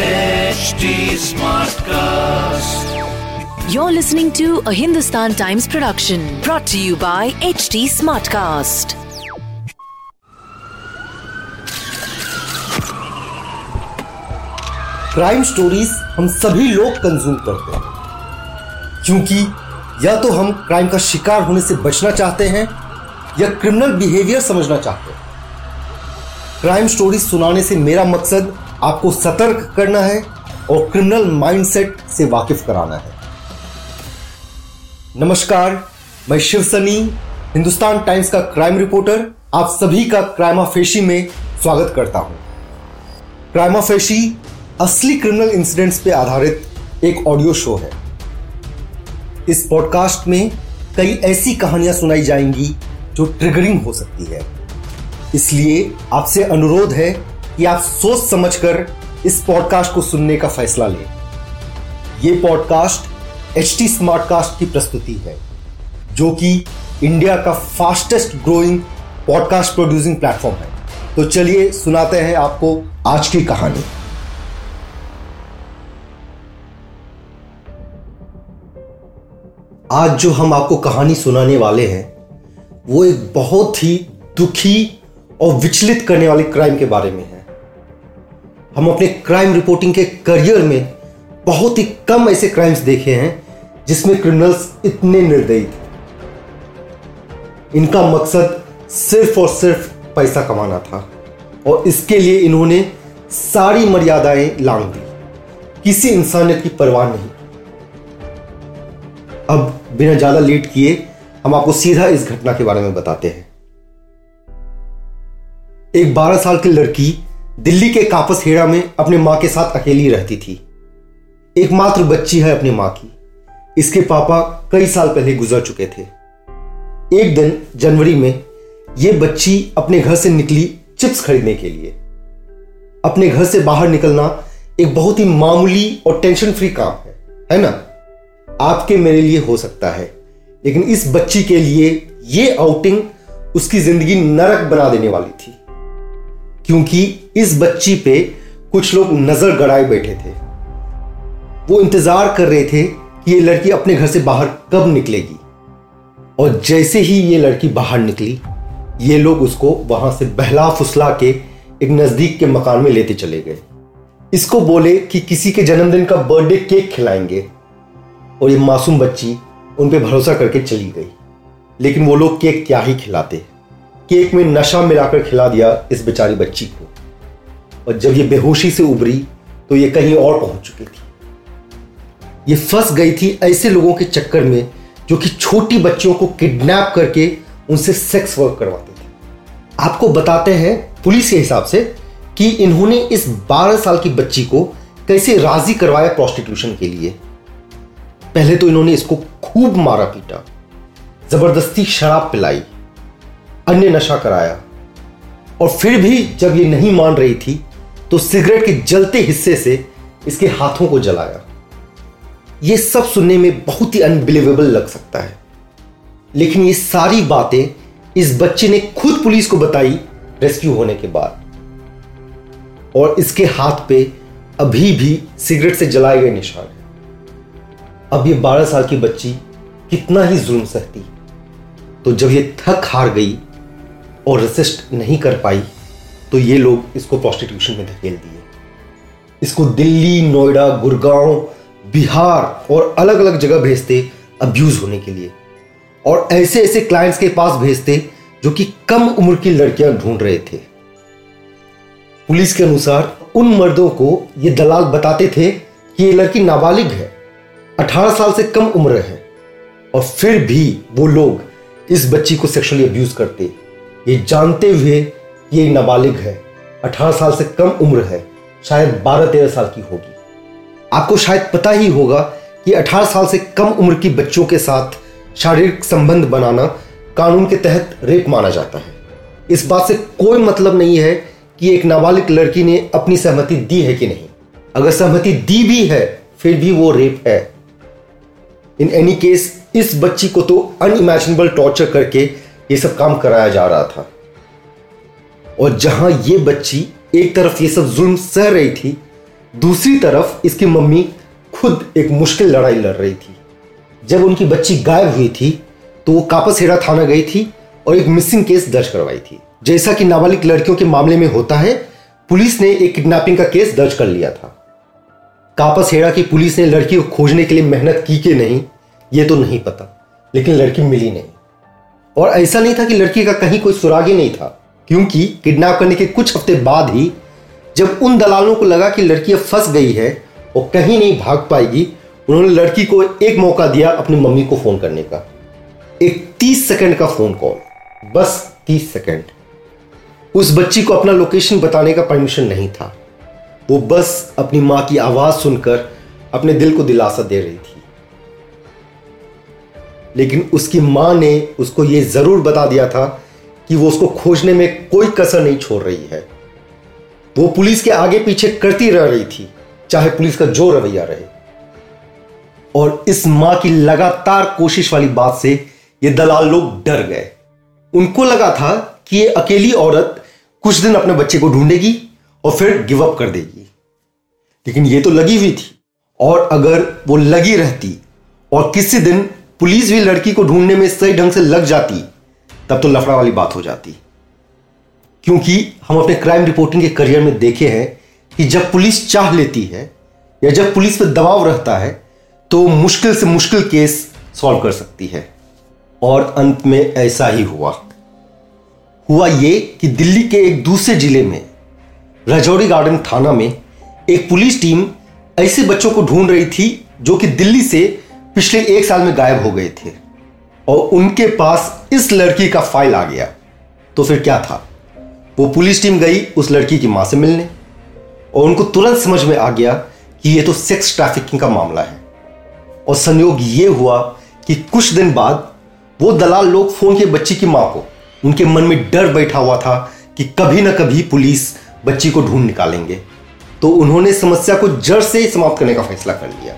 HD Smartcast. You're listening to a Hindustan Times production brought to you by HT Smartcast. Crime stories हम सभी लोग consume करते हैं क्योंकि या तो हम क्राइम का शिकार होने से बचना चाहते हैं या क्रिमिनल बिहेवियर समझना चाहते हैं क्राइम स्टोरीज सुनाने से मेरा मकसद आपको सतर्क करना है और क्रिमिनल माइंडसेट से वाकिफ कराना है। नमस्कार, मैं शिव सनी, हिंदुस्तान टाइम्स का क्राइम रिपोर्टर आप सभी का क्राइमा फेशी में स्वागत करता हूँ। क्राइमा फेशी असली क्रिमिनल इंसिडेंट्स पे आधारित एक ऑडियो शो है। इस पॉडकास्ट में कई ऐसी कहानियाँ सुनाई जाएँगी जो ट्रिगरिंग हो सकती है। इसलिए आपसे अनुरोध है कि आप सोच समझकर इस पॉडकास्ट को सुनने का फैसला लें। यह पॉडकास्ट एच टी स्मार्टकास्ट की प्रस्तुति है, जो कि इंडिया का fastest growing podcast producing platform है। तो चलिए सुनाते हैं आपको आज की कहानी। आज जो हम आपको कहानी सुनाने वाले हैं, वो एक बहुत ही दुखी और विचलित करने वाले क्राइम के बारे में है। हम अपने क्राइम रिपोर्टिंग के करियर में बहुत ही कम ऐसे क्राइम्स देखे हैं, जिसमें क्रिमिनल्स इतने निर्दयी थे। इनका मकसद सिर्फ़ और सिर्फ़ पैसा कमाना था और इसके लिए इन्होंने सारी मर्यादाएँ लांग दी। किसी इंसानियत की परवाह नहीं। अब बिना ज़्यादा लेट किए हम आपको सीधा इस घटना के बारे में बताते हैं। एक 12 साल की लड़की दिल्ली के कापस हेड़ा में अपने माँ के साथ अकेली रहती थी। एकमात्र बच्ची है अपनी माँ की। इसके पापा कई साल पहले गुजर चुके थे। एक दिन जनवरी में यह बच्ची अपने घर से निकली चिप्स खरीदने के लिए। अपने घर से बाहर निकलना एक बहुत ही मामूली और टेंशन फ्री काम है है ना? आपके मेरे लिए हो सकता है, लेकिन इस बच्ची के लिए यह आउटिंग उसकी ज़िंदगी नरक बना देने वाली थी। क्योंकि इस बच्ची पे कुछ लोग नज़र गड़ाए बैठे थे। वो इंतज़ार कर रहे थे कि ये लड़की अपने घर से बाहर कब निकलेगी। और जैसे ही ये लड़की बाहर निकली, ये लोग उसको वहाँ से बहला फुसला के एक नज़दीक के मकान में लेते चले गए। इसको बोले कि किसी के जन्मदिन का बर्थडे केक खिलाएँगे। और ये मासूम बच्ची उन पर भरोसा करके चली गई। लेकिन वो लोग केक क्या ही खिलाते। केक में नशा मिलाकर खिला दिया इस बेचारी बच्ची को। और जब ये बेहोशी से उभरी तो ये कहीं और पहुँच चुकी थी। ये फंस गई थी ऐसे लोगों के चक्कर में, जो कि छोटी बच्चियों को किडनैप करके उनसे सेक्स वर्क करवाते थे। आपको बताते हैं पुलिस के हिसाब से कि इन्होंने इस 12 साल की बच्ची को कैसे राज़ी करवाया प्रोस्टिट्यूशन के लिए। पहले तो इन्होंने इसको खूब मारा पीटा, ज़बरदस्ती शराब पिलाई अन्य नशा कराया। और फिर भी जब ये नहीं मान रही थी तो सिगरेट के जलते हिस्से से इसके हाथों को जलाया। ये सब सुनने में बहुत ही अनबिलीवेबल लग सकता है। लेकिन ये सारी बातें इस बच्चे ने खुद पुलिस को बताई रेस्क्यू होने के बाद। और इसके हाथ पे अभी भी सिगरेट से जलाए गए निशान है। अब ये 12 साल की बच्ची कितना ही जुल्म सहती। तो जब ये थक हार गई और रेसिस्ट नहीं कर पाई तो ये लोग इसको प्रोस्टिट्यूशन में धकेल दिए। इसको दिल्ली, नोएडा गुड़गांव बिहार और अलग अलग जगह भेजते अब्यूज होने के लिए। और ऐसे ऐसे क्लाइंट्स के पास भेजते जो कि कम उम्र की लड़कियाँ ढूंढ रहे थे। पुलिस के अनुसार उन मर्दों को ये दलाल बताते थे कि ये लड़की नाबालिग है 18 साल से कम उम्र है। और फिर भी वो लोग इस बच्ची को सेक्सुअली अब्यूज करते। ये जानते हुए ये नाबालिग है। 18 साल से कम उम्र है। शायद 12-13 साल की होगी। आपको शायद पता ही होगा कि 18 साल से कम उम्र की बच्चों के साथ शारीरिक संबंध बनाना कानून के तहत रेप माना जाता है। इस बात से कोई मतलब नहीं है कि एक नाबालिग लड़की ने अपनी सहमति दी है कि नहीं। अगर सहमति दी भी है, फिर भी वो रेप है। इन एनी केस, इस बच्ची को तो अनइमेजिनेबल टॉर्चर करके ये सब काम कराया जा रहा था। और जहाँ ये बच्ची एक तरफ़ ये सब जुल्म सह रही थी, दूसरी तरफ़ इसकी मम्मी खुद एक मुश्किल लड़ाई लड़ रही थी। जब उनकी बच्ची गायब हुई थी तो वो कापसहेड़ा थाना गई थी और एक मिसिंग केस दर्ज करवाई थी। जैसा कि नाबालिग लड़कियों के मामले में होता है, पुलिस ने एक किडनैपिंग का केस दर्ज कर लिया था। कापसहेड़ा की पुलिस ने लड़की को खोजने के लिए मेहनत की कि नहीं, ये तो नहीं पता, लेकिन लड़की मिली नहीं। और ऐसा नहीं था कि लड़की का कहीं कोई सुराग ही नहीं था, क्योंकि किडनैप करने के कुछ हफ़्ते बाद ही, जब उन दलालों को लगा कि लड़की अब फंस गई है और कहीं नहीं भाग पाएगी, उन्होंने लड़की को एक मौका दिया अपनी मम्मी को फ़ोन करने का। एक तीस सेकेंड का फ़ोन कॉल। बस तीस सेकेंड। उस बच्ची को अपना लोकेशन बताने का परमिशन नहीं था। वो बस अपनी माँ की आवाज़ सुनकर अपने दिल को दिलासा दे रही थी। लेकिन उसकी माँ ने उसको ये ज़रूर बता दिया था कि वो उसको खोजने में कोई कसर नहीं छोड़ रही है। वो पुलिस के आगे पीछे करती रह रही थी, चाहे पुलिस का जो रवैया रहे। और इस माँ की लगातार कोशिश वाली बात से ये दलाल लोग डर गए। उनको लगा था कि ये अकेली औरत कुछ दिन अपने बच्चे को ढूंढेगी और फिर गिव अप कर देगी। लेकिन ये तो लगी हुई थी। और अगर वो लगी रहती और किसी दिन पुलिस भी लड़की को ढूँढने में सही ढंग से लग जाती, तब तो लफड़ा वाली बात हो जाती। क्योंकि हम अपने क्राइम रिपोर्टिंग के करियर में देखे हैं कि जब पुलिस चाह लेती है, या जब पुलिस पर दबाव रहता है तो मुश्किल से मुश्किल केस सॉल्व कर सकती है। और अंत में ऐसा ही हुआ। हुआ ये कि दिल्ली के एक दूसरे ज़िले में रजौड़ी गार्डन थाना में, एक पुलिस टीम ऐसे बच्चों को ढूंढ रही थी, जो कि दिल्ली से पिछले एक साल में गायब हो गए थे और उनके पास इस लड़की का फ़ाइल आ गया। तो फिर क्या था? वो पुलिस टीम गई उस लड़की की माँ से मिलने और उनको तुरंत समझ में आ गया कि ये तो सेक्स ट्रैफिकिंग का मामला है। और संयोग ये हुआ कि कुछ दिन बाद वो दलाल लोग फ़ोन किए बच्ची की माँ को। उनके मन में डर बैठा हुआ था कि कभी ना कभी पुलिस बच्ची को ढूंढ निकालेंगे। तो उन्होंने समस्या को जड़ से ही समाप्त करने का फैसला कर लिया।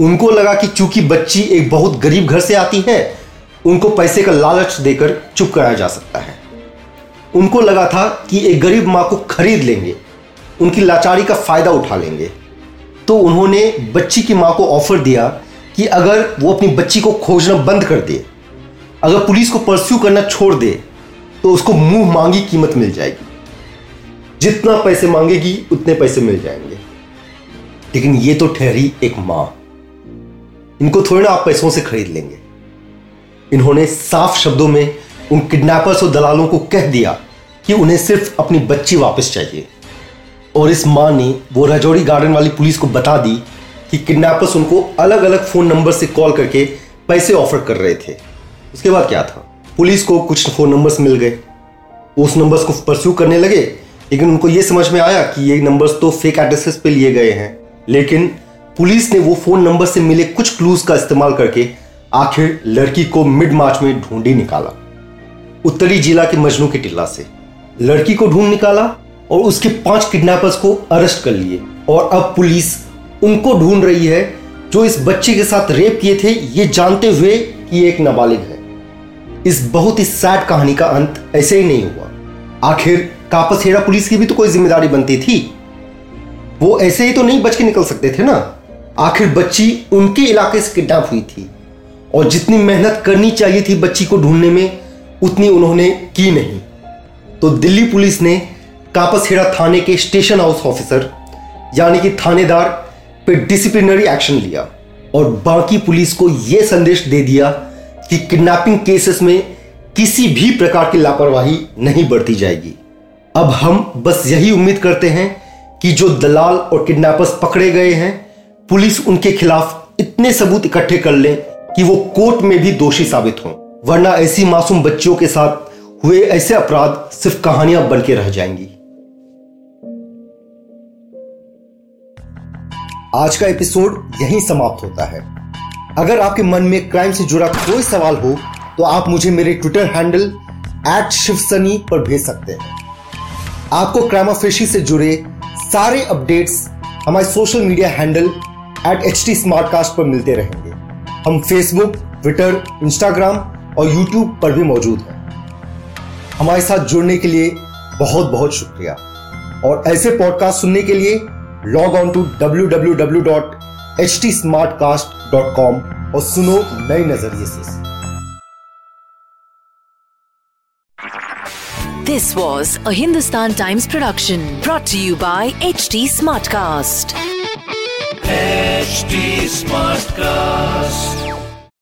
उनको लगा कि चूँकि बच्ची एक बहुत गरीब घर से आती है, उनको पैसे का लालच देकर चुप कराया जा सकता है। उनको लगा था कि एक गरीब माँ को खरीद लेंगे, उनकी लाचारी का फ़ायदा उठा लेंगे। तो उन्होंने बच्ची की माँ को ऑफ़र दिया कि अगर वो अपनी बच्ची को खोजना बंद कर दे, अगर पुलिस को परस्यू करना छोड़ दे तो उसको मुँह मांगी कीमत मिल जाएगी। जितना पैसे मांगेगी, उतने पैसे मिल जाएँगे। लेकिन ये तो ठहरी एक माँ। इनको थोड़ी ना आप पैसों से खरीद लेंगे। इन्होंने साफ़ शब्दों में उन किडनैपर्स और दलालों को कह दिया कि उन्हें सिर्फ़ अपनी बच्ची वापस चाहिए। और इस माँ ने वो रजौड़ी गार्डन वाली पुलिस को बता दी कि किडनैपर्स उनको अलग अलग फ़ोन नंबर से कॉल करके पैसे ऑफ़र कर रहे थे। उसके बाद क्या था? पुलिस को कुछ फ़ोन नंबर्स मिल गए। उस नंबर्स को परस्यू करने लगे, लेकिन उनको यह समझ में आया कि ये नंबर्स तो फेक एड्रेसेस पे लिए गए हैं। लेकिन पुलिस ने वो फ़ोन नंबर से मिले कुछ क्लूज का इस्तेमाल करके आखिर लड़की को मिड मार्च में ढूंढी निकाला। उत्तरी जिला के मजनू के टिल्ला से। लड़की को ढूंढ निकाला और उसके पाँच किडनैपर्स को अरेस्ट कर लिए। और अब पुलिस उनको ढूंढ रही है, जो इस बच्चे के साथ रेप किए थे, ये जानते हुए कि एक नाबालिग है। इस बहुत ही सैड कहानी का अंत ऐसे ही नहीं हुआ। आखिर कापसहेड़ा पुलिस की भी तो कोई ज़िम्मेदारी बनती थी? वो ऐसे ही तो नहीं बच के निकल सकते थे ना? आखिर बच्ची उनके इलाके से किडनैप हुई थी। और जितनी मेहनत करनी चाहिए थी बच्ची को ढूँढने में, उतनी उन्होंने की नहीं। तो दिल्ली पुलिस ने कापसहेड़ा थाने के स्टेशन हाउस ऑफिसर, यानी कि थानेदार पे डिसिप्लिनरी एक्शन लिया और बाकी पुलिस को यह संदेश दे दिया कि किडनैपिंग केसेस में किसी भी प्रकार की लापरवाही नहीं बरती जाएगी। अब हम बस यही उम्मीद करते हैं कि जो दलाल और किडनैपर्स पकड़े गए हैं पुलिस उनके खिलाफ इतने सबूत इकट्ठे कर ले कि वो कोर्ट में भी दोषी साबित हों, वरना ऐसी मासूम बच्चियों के साथ हुए ऐसे अपराध सिर्फ़ कहानियाँ बन के रह जाएँगी। आज का एपिसोड यहीं समाप्त होता है। अगर आपके मन में क्राइम से जुड़ा कोई सवाल हो तो आप मुझे मेरे ट्विटर हैंडल एट शिवसनी पर भेज सकते हैं। आपको क्राइम ऑफेशी से जुड़े सारे अपडेट्स हमारे social media handle at H T पर मिलते रहेंगे। हम फेसबुक ट्विटर इंस्टाग्राम और यूट्यूब पर भी मौजूद हैं। हमारे साथ जुड़ने के लिए बहुत बहुत शुक्रिया। और ऐसे पॉडकास्ट सुनने के लिए log on to W W W dot H T smartcast dot com और सुनो नए नज़रिए से। This was a Hindustan Times production brought to you by HT Smartcast. H Smartcast.